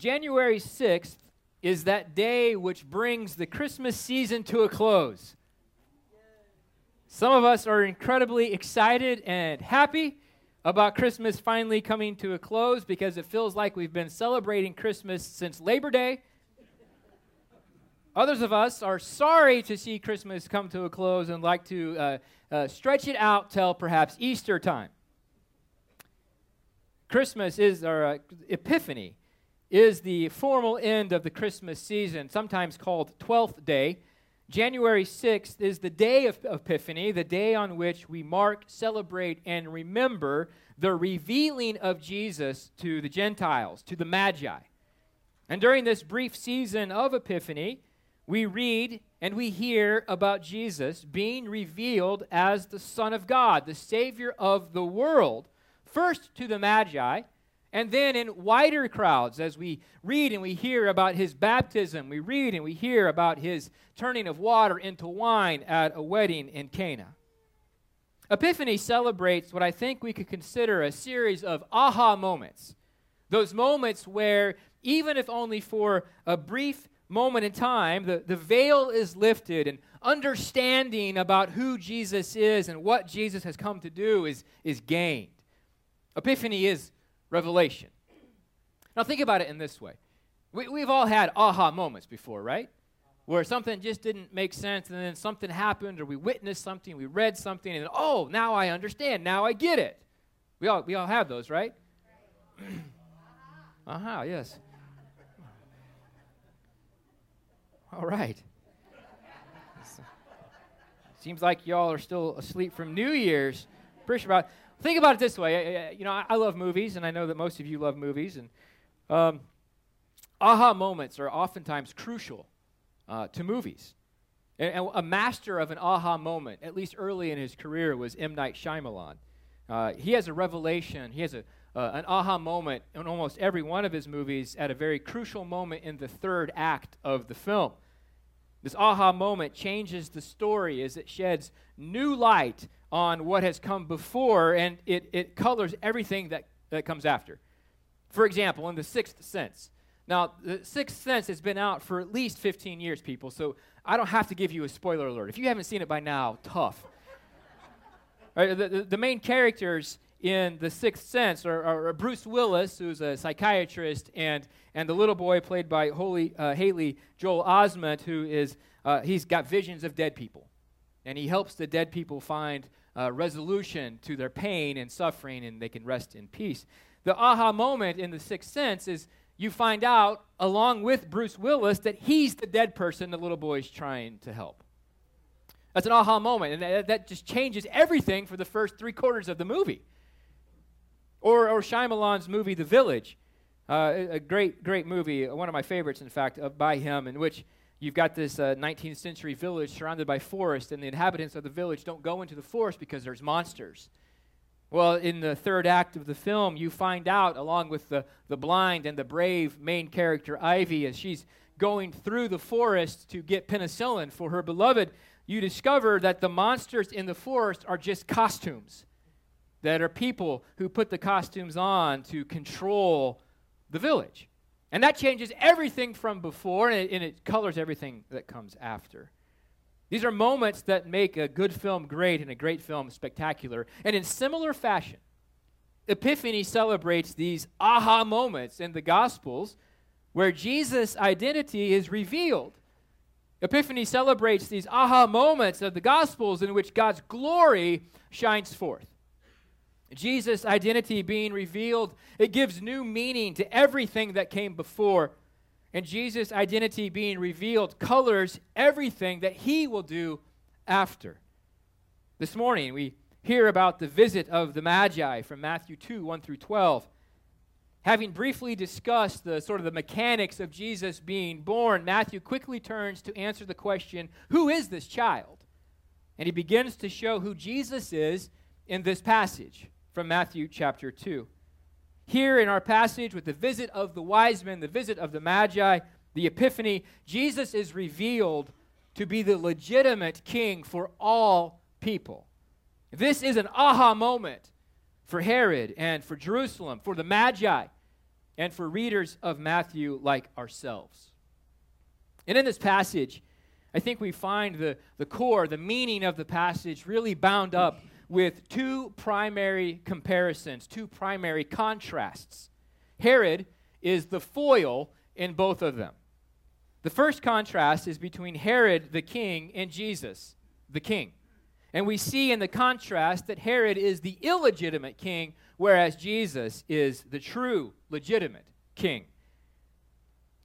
January 6th is that day which brings the Christmas season to a close. Some of us are incredibly excited and happy about Christmas finally coming to a close because it feels like we've been celebrating Christmas since Labor Day. Others of us are sorry to see Christmas come to a close and like to uh, uh, stretch it out till perhaps Easter time. Christmas is, our uh, Epiphany, is the formal end of the Christmas season, sometimes called Twelfth Day. January 6th is the day of Epiphany, the day on which we mark, celebrate, and remember the revealing of Jesus to the Gentiles, to the Magi. And during this brief season of Epiphany, we read and we hear about Jesus being revealed as the Son of God, the Savior of the world, first to the Magi, and then in wider crowds, as we read and we hear about his baptism, we read and we hear about his turning of water into wine at a wedding in Cana. Epiphany celebrates what I think we could consider a series of aha moments. Those moments where, even if only for a brief moment in time, the, the veil is lifted and understanding about who Jesus is and what Jesus has come to do is, is gained. Epiphany is revelation. Now, think about it in this way we, we've all had aha moments before, right? Where something just didn't make sense, and then something happened, or we witnessed something, we read something, and oh, now I understand, now I get it. We all, we all have those, right? Aha, uh-huh, yes. All right. Seems like y'all are still asleep from New Year's. Pretty sure about think about it this way. You know, I, love movies, and I know that most of you love movies. And um, aha moments are oftentimes crucial uh, to movies. And, and, a master of an aha moment, at least early in his career, was M. Night Shyamalan. Uh, he has a revelation. He has a, uh, an aha moment in almost every one of his movies at a very crucial moment in the third act of the film. This aha moment changes the story as it sheds new light on what has come before and it, it colors everything that, that comes after. For example, in The Sixth Sense. Now, The Sixth Sense has been out for at least 15 years, people, so I don't have to give you a spoiler alert. If you haven't seen it by now, tough. right, the, the, the, main characters in The Sixth Sense are, are, Bruce Willis, who's a psychiatrist, and, and the little boy played by Holy, uh, Haley Joel Osment, who is, uh, he's got visions of dead people. And he helps the dead people find uh, resolution to their pain and suffering, and they can rest in peace. The aha moment in The Sixth Sense is you find out, along with Bruce Willis, that he's the dead person the little boy's trying to help. That's an aha moment, and that, that just changes everything for the first three quarters of the movie. Or, or Shyamalan's movie, The Village, uh, a great, great movie, one of my favorites, in fact, uh, by him, in which you've got this uh, 19th century village surrounded by forest, and the inhabitants of the village don't go into the forest because there's monsters. Well, in the third act of the film, you find out, along with the, the blind and the brave main character, Ivy, as she's going through the forest to get penicillin for her beloved, you discover that the monsters in the forest are just costumes, that are people who put the costumes on to control the village. And that changes everything from before, and it, and it, colors everything that comes after. These are moments that make a good film great and a great film spectacular. And in similar fashion, Epiphany celebrates these aha moments in the Gospels where Jesus' identity is revealed. Epiphany celebrates these aha moments of the Gospels in which God's glory shines forth. Jesus' identity being revealed, it gives new meaning to everything that came before. And Jesus' identity being revealed colors everything that he will do after. This morning, we hear about the visit of the Magi from Matthew 2 1 through 12. Having briefly discussed the sort of the mechanics of Jesus being born, Matthew quickly turns to answer the question, Who is this child? And he begins to show who Jesus is in this passage from Matthew chapter 2. Here in our passage, with the visit of the wise men, the visit of the Magi, the Epiphany, Jesus is revealed to be the legitimate king for all people. This is an aha moment for Herod and for Jerusalem, for the Magi. and for readers of Matthew like ourselves. And in this passage, I think we find the, the core, the meaning of the passage really bound up with two primary comparisons, two primary contrasts. Herod is the foil in both of them. The first contrast is between Herod the king and Jesus the king. And we see in the contrast that Herod is the illegitimate king, whereas Jesus is the true, legitimate king.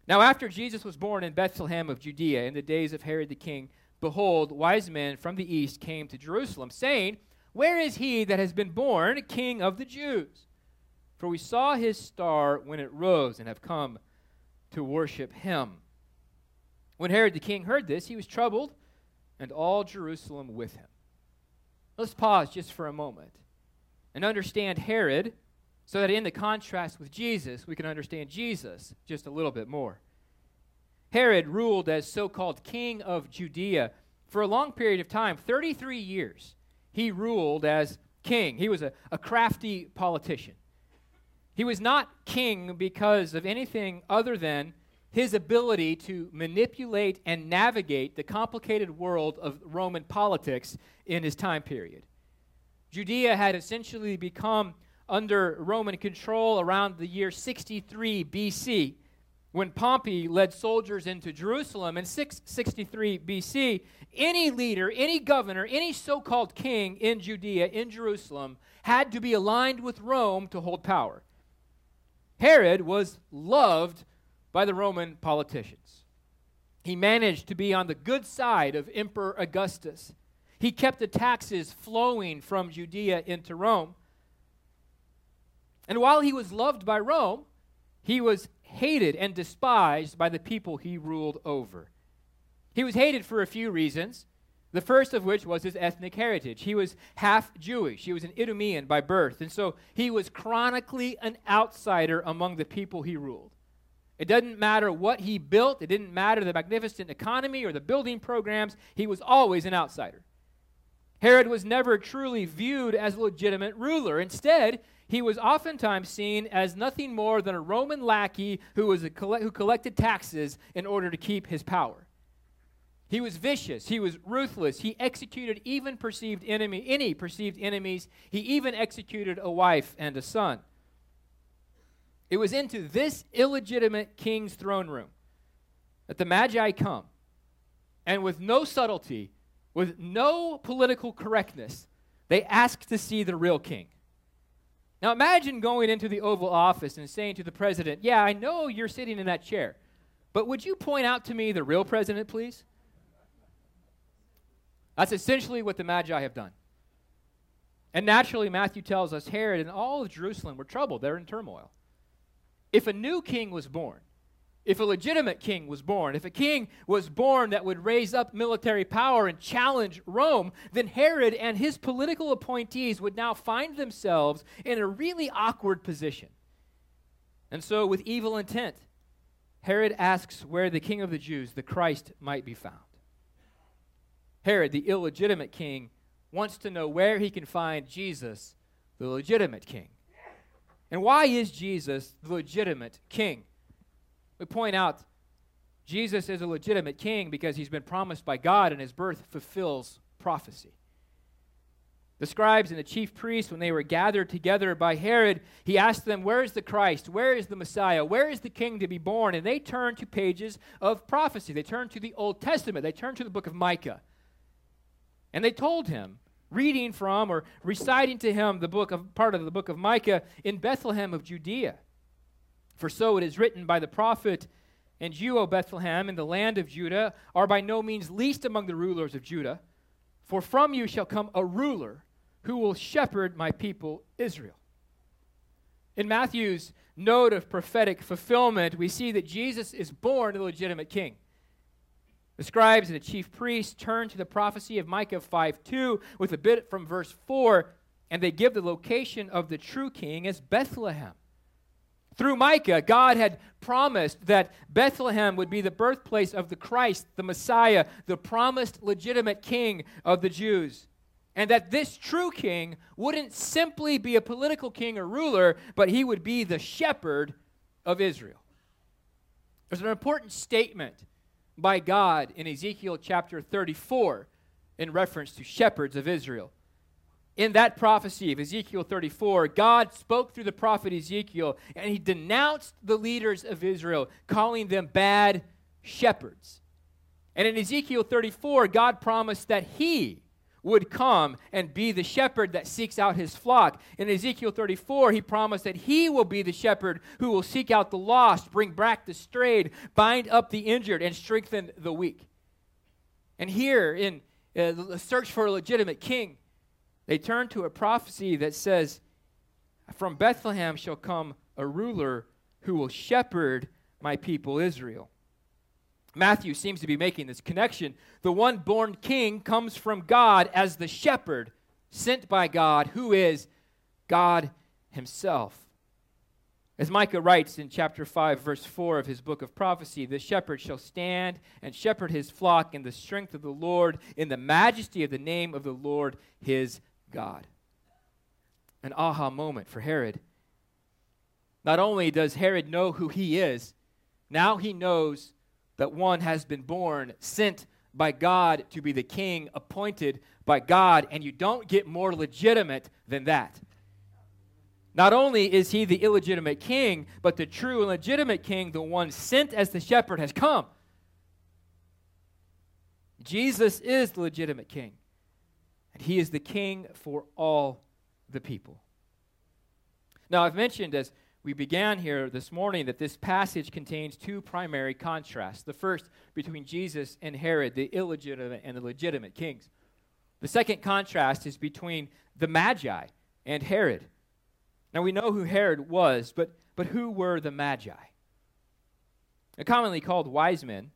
Now, after Jesus was born in Bethlehem of Judea in the days of Herod the king, behold, wise men from the east came to Jerusalem, saying, Where is he that has been born king of the Jews? For we saw his star when it rose and have come to worship him. When Herod the king heard this, he was troubled, and all Jerusalem with him. Let's pause just for a moment and understand Herod so that in the contrast with Jesus, we can understand Jesus just a little bit more. Herod ruled as so called king of Judea for a long period of time 33 years. He ruled as king, he was a, a crafty politician. He was not king because of anything other than his ability to manipulate and navigate the complicated world of Roman politics in his time period. Judea had essentially become under Roman control around the year 63 BC. When Pompey led soldiers into Jerusalem in 663 BC, any leader, any governor, any so called king in Judea, in Jerusalem, had to be aligned with Rome to hold power. Herod was loved by the Roman politicians. He managed to be on the good side of Emperor Augustus. He kept the taxes flowing from Judea into Rome. And while he was loved by Rome, he was hated and despised by the people he ruled over. He was hated for a few reasons. The first of which was his ethnic heritage. He was half Jewish. He was an Idumean by birth. And so he was chronically an outsider among the people he ruled. It doesn't matter what he built, it didn't matter the magnificent economy or the building programs, he was always an outsider. Herod was never truly viewed as a legitimate ruler. Instead, he was oftentimes seen as nothing more than a Roman lackey who, was coll- who collected taxes in order to keep his power. He was vicious. He was ruthless. He executed even perceived enemy, any perceived enemies. He even executed a wife and a son. It was into this illegitimate king's throne room that the Magi come, and with no subtlety, with no political correctness, they ask to see the real king. Now imagine going into the Oval Office and saying to the president, Yeah, I know you're sitting in that chair, but would you point out to me the real president, please? That's essentially what the Magi have done. And naturally, Matthew tells us Herod and all of Jerusalem were troubled. They're in turmoil. If a new king was born, if a legitimate king was born, if a king was born that would raise up military power and challenge Rome, then Herod and his political appointees would now find themselves in a really awkward position. And so, with evil intent, Herod asks where the king of the Jews, the Christ, might be found. Herod, the illegitimate king, wants to know where he can find Jesus, the legitimate king. And why is Jesus the legitimate king? We point out Jesus is a legitimate king because he's been promised by God and his birth fulfills prophecy. The scribes and the chief priests, when they were gathered together by Herod, he asked them, Where is the Christ? Where is the Messiah? Where is the king to be born? And they turned to pages of prophecy. They turned to the Old Testament. They turned to the book of Micah. And they told him reading from or reciting to him the book of part of the book of Micah in Bethlehem of Judea. For so it is written by the prophet, and you, O Bethlehem, in the land of Judah, are by no means least among the rulers of Judah, for from you shall come a ruler who will shepherd my people Israel. In Matthew's note of prophetic fulfillment, we see that Jesus is born a legitimate king. The scribes and the chief priests turn to the prophecy of Micah 5 2 with a bit from verse 4, and they give the location of the true king as Bethlehem. Through Micah, God had promised that Bethlehem would be the birthplace of the Christ, the Messiah, the promised legitimate king of the Jews. And that this true king wouldn't simply be a political king or ruler, but he would be the shepherd of Israel. There's an important statement by God in Ezekiel chapter 34 in reference to shepherds of Israel. In that prophecy of Ezekiel 34, God spoke through the prophet Ezekiel and he denounced the leaders of Israel, calling them bad shepherds. And in Ezekiel 34, God promised that he would come and be the shepherd that seeks out his flock. In Ezekiel 34, he promised that he will be the shepherd who will seek out the lost, bring back the strayed, bind up the injured, and strengthen the weak. And here in uh, the search for a legitimate king, they turn to a prophecy that says, From Bethlehem shall come a ruler who will shepherd my people Israel. Matthew seems to be making this connection. The one born king comes from God as the shepherd sent by God, who is God himself. As Micah writes in chapter 5, verse 4 of his book of prophecy, the shepherd shall stand and shepherd his flock in the strength of the Lord, in the majesty of the name of the Lord his God. An aha moment for Herod. Not only does Herod know who he is, now he knows that one has been born, sent by God to be the king, appointed by God, and you don't get more legitimate than that. Not only is he the illegitimate king, but the true and legitimate king, the one sent as the shepherd, has come. Jesus is the legitimate king, and he is the king for all the people. Now, I've mentioned as we began here this morning that this passage contains two primary contrasts. The first between Jesus and Herod, the illegitimate and the legitimate kings. The second contrast is between the Magi and Herod. Now we know who Herod was, but, but who were the Magi? They're commonly called wise men.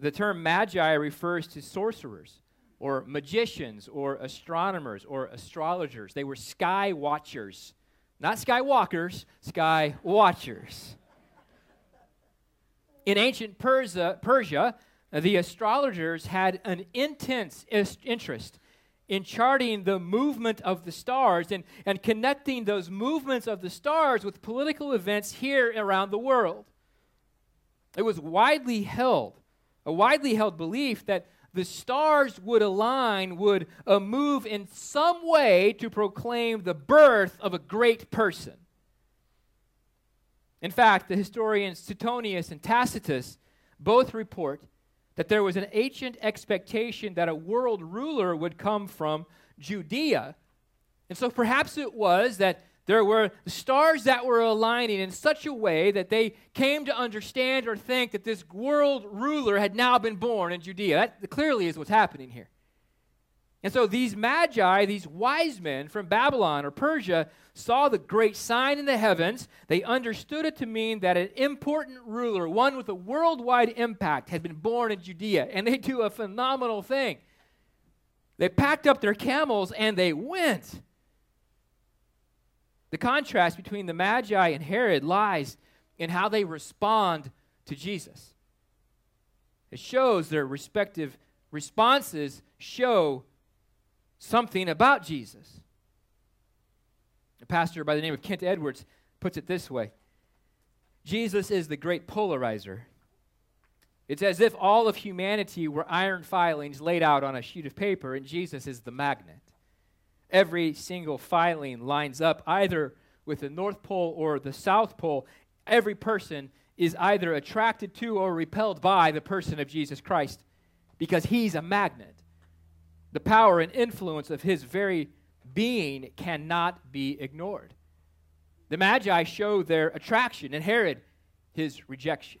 The term Magi refers to sorcerers or magicians or astronomers or astrologers. They were sky watchers not skywalkers, sky watchers. In ancient Persia, Persia, the astrologers had an intense interest in charting the movement of the stars and, and connecting those movements of the stars with political events here around the world. It was widely held, a widely held belief that the stars would align, would uh, move in some way to proclaim the birth of a great person. In fact, the historians Suetonius and Tacitus both report that there was an ancient expectation that a world ruler would come from Judea. And so perhaps it was that there were stars that were aligning in such a way that they came to understand or think that this world ruler had now been born in Judea. That clearly is what's happening here. And so these magi, these wise men from Babylon or Persia, saw the great sign in the heavens. They understood it to mean that an important ruler, one with a worldwide impact, had been born in Judea. And they do a phenomenal thing. They packed up their camels and they went. The contrast between the Magi and Herod lies in how they respond to Jesus. It shows their respective responses show something about Jesus. A pastor by the name of Kent Edwards puts it this way Jesus is the great polarizer. It's as if all of humanity were iron filings laid out on a sheet of paper, and Jesus is the magnet every single filing lines up either with the North Pole or the South Pole. Every person is either attracted to or repelled by the person of Jesus Christ because he's a magnet. The power and influence of his very being cannot be ignored. The Magi show their attraction, and Herod his rejection.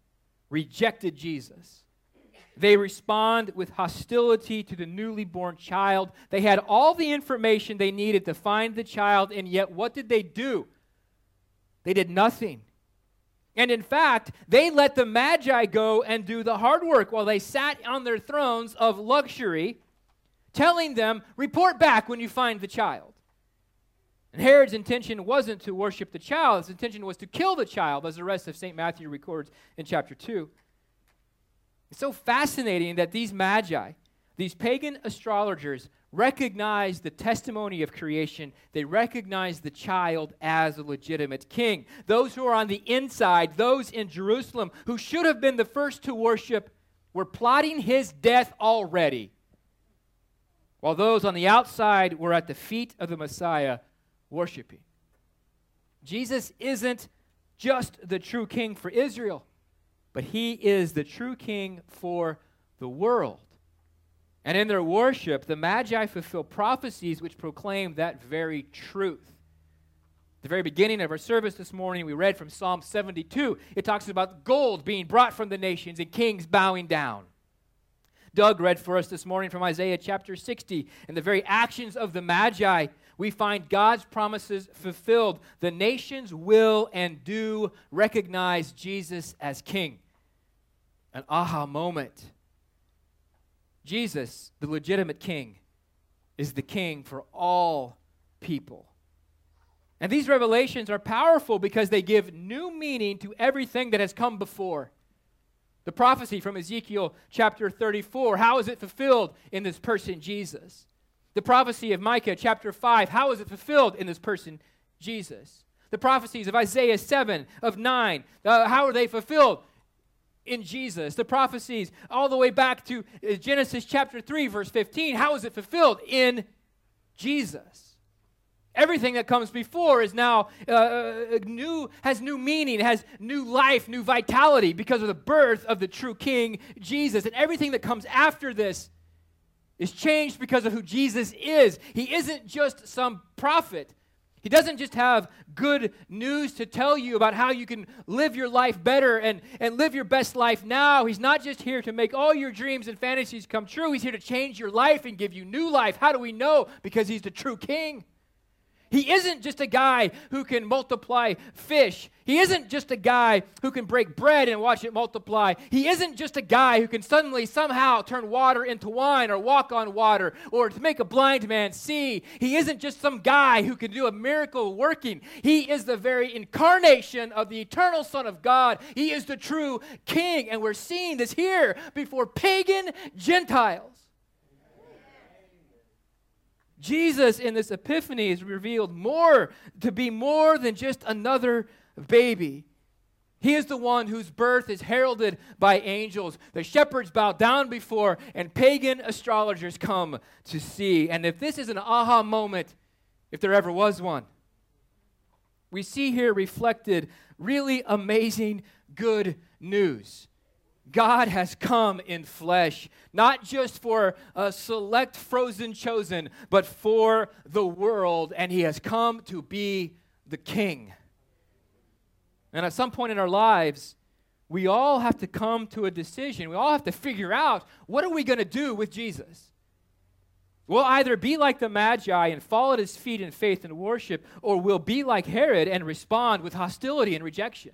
rejected Jesus. They respond with hostility to the newly born child. They had all the information they needed to find the child, and yet what did they do? They did nothing. And in fact, they let the Magi go and do the hard work while they sat on their thrones of luxury, telling them, Report back when you find the child. And Herod's intention wasn't to worship the child, his intention was to kill the child, as the rest of St. Matthew records in chapter 2. It's so fascinating that these Magi, these pagan astrologers, recognize the testimony of creation. They recognize the child as a legitimate king. Those who are on the inside, those in Jerusalem who should have been the first to worship, were plotting his death already. While those on the outside were at the feet of the Messiah worshiping. Jesus isn't just the true king for Israel, but he is the true king for the world. And in their worship, the Magi fulfill prophecies which proclaim that very truth. the very beginning of our service this morning, we read from Psalm 72. It talks about gold being brought from the nations and kings bowing down. Doug read for us this morning from Isaiah chapter 60. and the very actions of the Magi, we find God's promises fulfilled. The nations will and do recognize Jesus as king. An aha moment Jesus, the legitimate king, is the king for all people. And these revelations are powerful because they give new meaning to everything that has come before. The prophecy from Ezekiel chapter 34, how is it fulfilled in this person, Jesus? The prophecy of Micah chapter 5, how is it fulfilled in this person, Jesus? The prophecies of Isaiah 7, of 9, uh, how are they fulfilled? in Jesus. The prophecies all the way back to uh, Genesis chapter 3, verse 15. How is it fulfilled? In Jesus. Everything that comes before is now uh, uh, new, has new meaning, has new life, new vitality because of the birth of the true King, Jesus. And everything that comes after this is changed because of who Jesus is. He isn't just some prophet, he doesn't just have good news to tell you about how you can live your life better and, and live your best life now. He's not just here to make all your dreams and fantasies come true. He's here to change your life and give you new life. How do we know? Because he's the true king. He isn't just a guy who can multiply fish. He isn't just a guy who can break bread and watch it multiply. He isn't just a guy who can suddenly somehow turn water into wine or walk on water or to make a blind man see. He isn't just some guy who can do a miracle working. He is the very incarnation of the eternal Son of God. He is the true King. And we're seeing this here before pagan Gentiles. Jesus in this epiphany is revealed more to be more than just another baby. He is the one whose birth is heralded by angels. The shepherds bow down before, and pagan astrologers come to see. And if this is an aha moment, if there ever was one, we see here reflected really amazing good news. God has come in flesh, not just for a select frozen chosen, but for the world, and he has come to be the king. And at some point in our lives, we all have to come to a decision. We all have to figure out what are we going to do with Jesus? We'll either be like the Magi and fall at his feet in faith and worship, or we'll be like Herod and respond with hostility and rejection.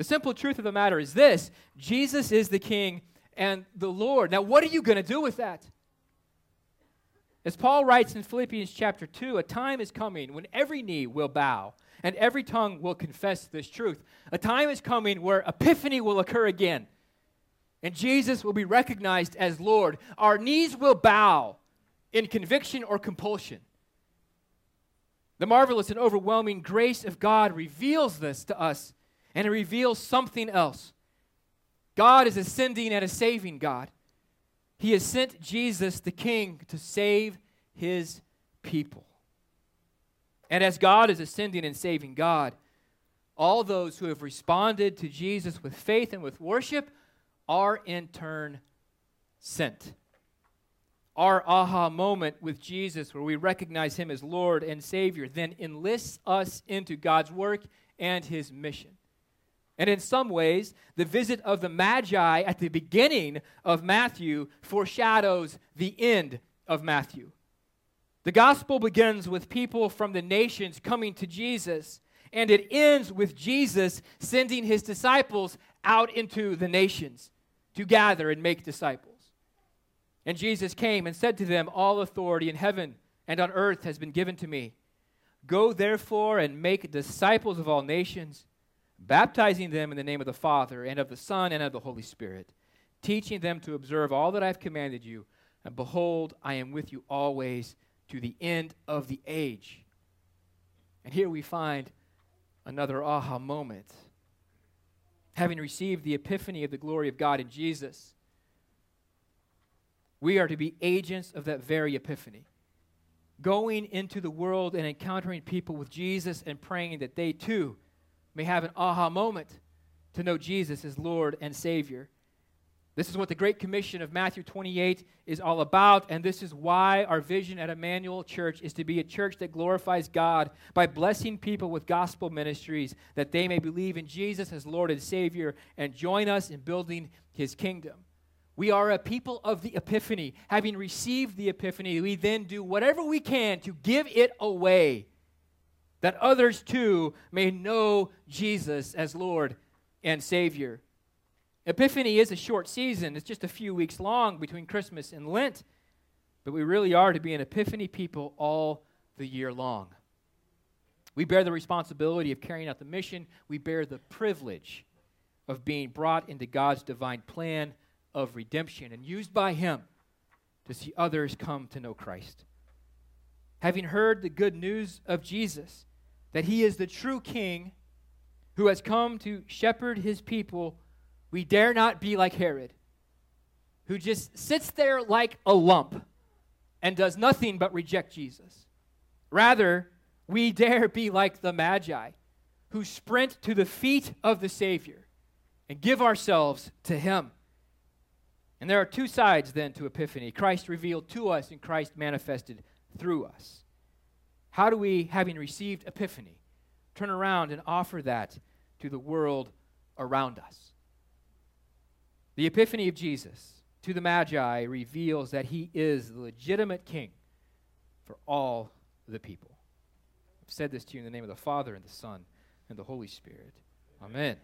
The simple truth of the matter is this Jesus is the King and the Lord. Now, what are you going to do with that? As Paul writes in Philippians chapter 2, a time is coming when every knee will bow and every tongue will confess this truth. A time is coming where epiphany will occur again and Jesus will be recognized as Lord. Our knees will bow in conviction or compulsion. The marvelous and overwhelming grace of God reveals this to us and it reveals something else. God is ascending and a saving God. He has sent Jesus, the King, to save his people. And as God is ascending and saving God, all those who have responded to Jesus with faith and with worship are in turn sent. Our aha moment with Jesus, where we recognize him as Lord and Savior, then enlists us into God's work and his mission. And in some ways, the visit of the Magi at the beginning of Matthew foreshadows the end of Matthew. The gospel begins with people from the nations coming to Jesus, And it ends with Jesus sending his disciples out into the nations to gather and make disciples. And Jesus came and said to them, All authority in heaven and on earth has been given to me. Go therefore and make disciples of all nations, baptizing them in the name of the Father and of the Son and of the Holy Spirit, teaching them to observe all that I have commanded you. And behold, I am with you always to the end of the age. And here we find another aha moment. Having received the epiphany of the glory of God in Jesus, we are to be agents of that very epiphany. Going into the world and encountering people with Jesus and praying that they too may have an aha moment to know Jesus as Lord and Savior. This is what the Great Commission of Matthew 28 is all about, and this is why our vision at Emmanuel Church is to be a church that glorifies God by blessing people with gospel ministries that they may believe in Jesus as Lord and Savior and join us in building His kingdom. We are a people of the epiphany. Having received the epiphany, we then do whatever we can to give it away that others too may know Jesus as Lord and Savior. Epiphany is a short season, it's just a few weeks long between Christmas and Lent, but we really are to be an Epiphany people all the year long. We bear the responsibility of carrying out the mission, we bear the privilege of being brought into God's divine plan of redemption and used by Him to see others come to know Christ. Having heard the good news of Jesus, that He is the true King who has come to shepherd His people we dare not be like Herod, who just sits there like a lump and does nothing but reject Jesus. Rather, we dare be like the Magi, who sprint to the feet of the Savior and give ourselves to Him. And there are two sides then to Epiphany Christ revealed to us and Christ manifested through us. How do we, having received Epiphany, turn around and offer that to the world around us? The epiphany of Jesus to the Magi reveals that he is the legitimate king for all the people. I've said this to you in the name of the Father and the Son and the Holy Spirit. Amen.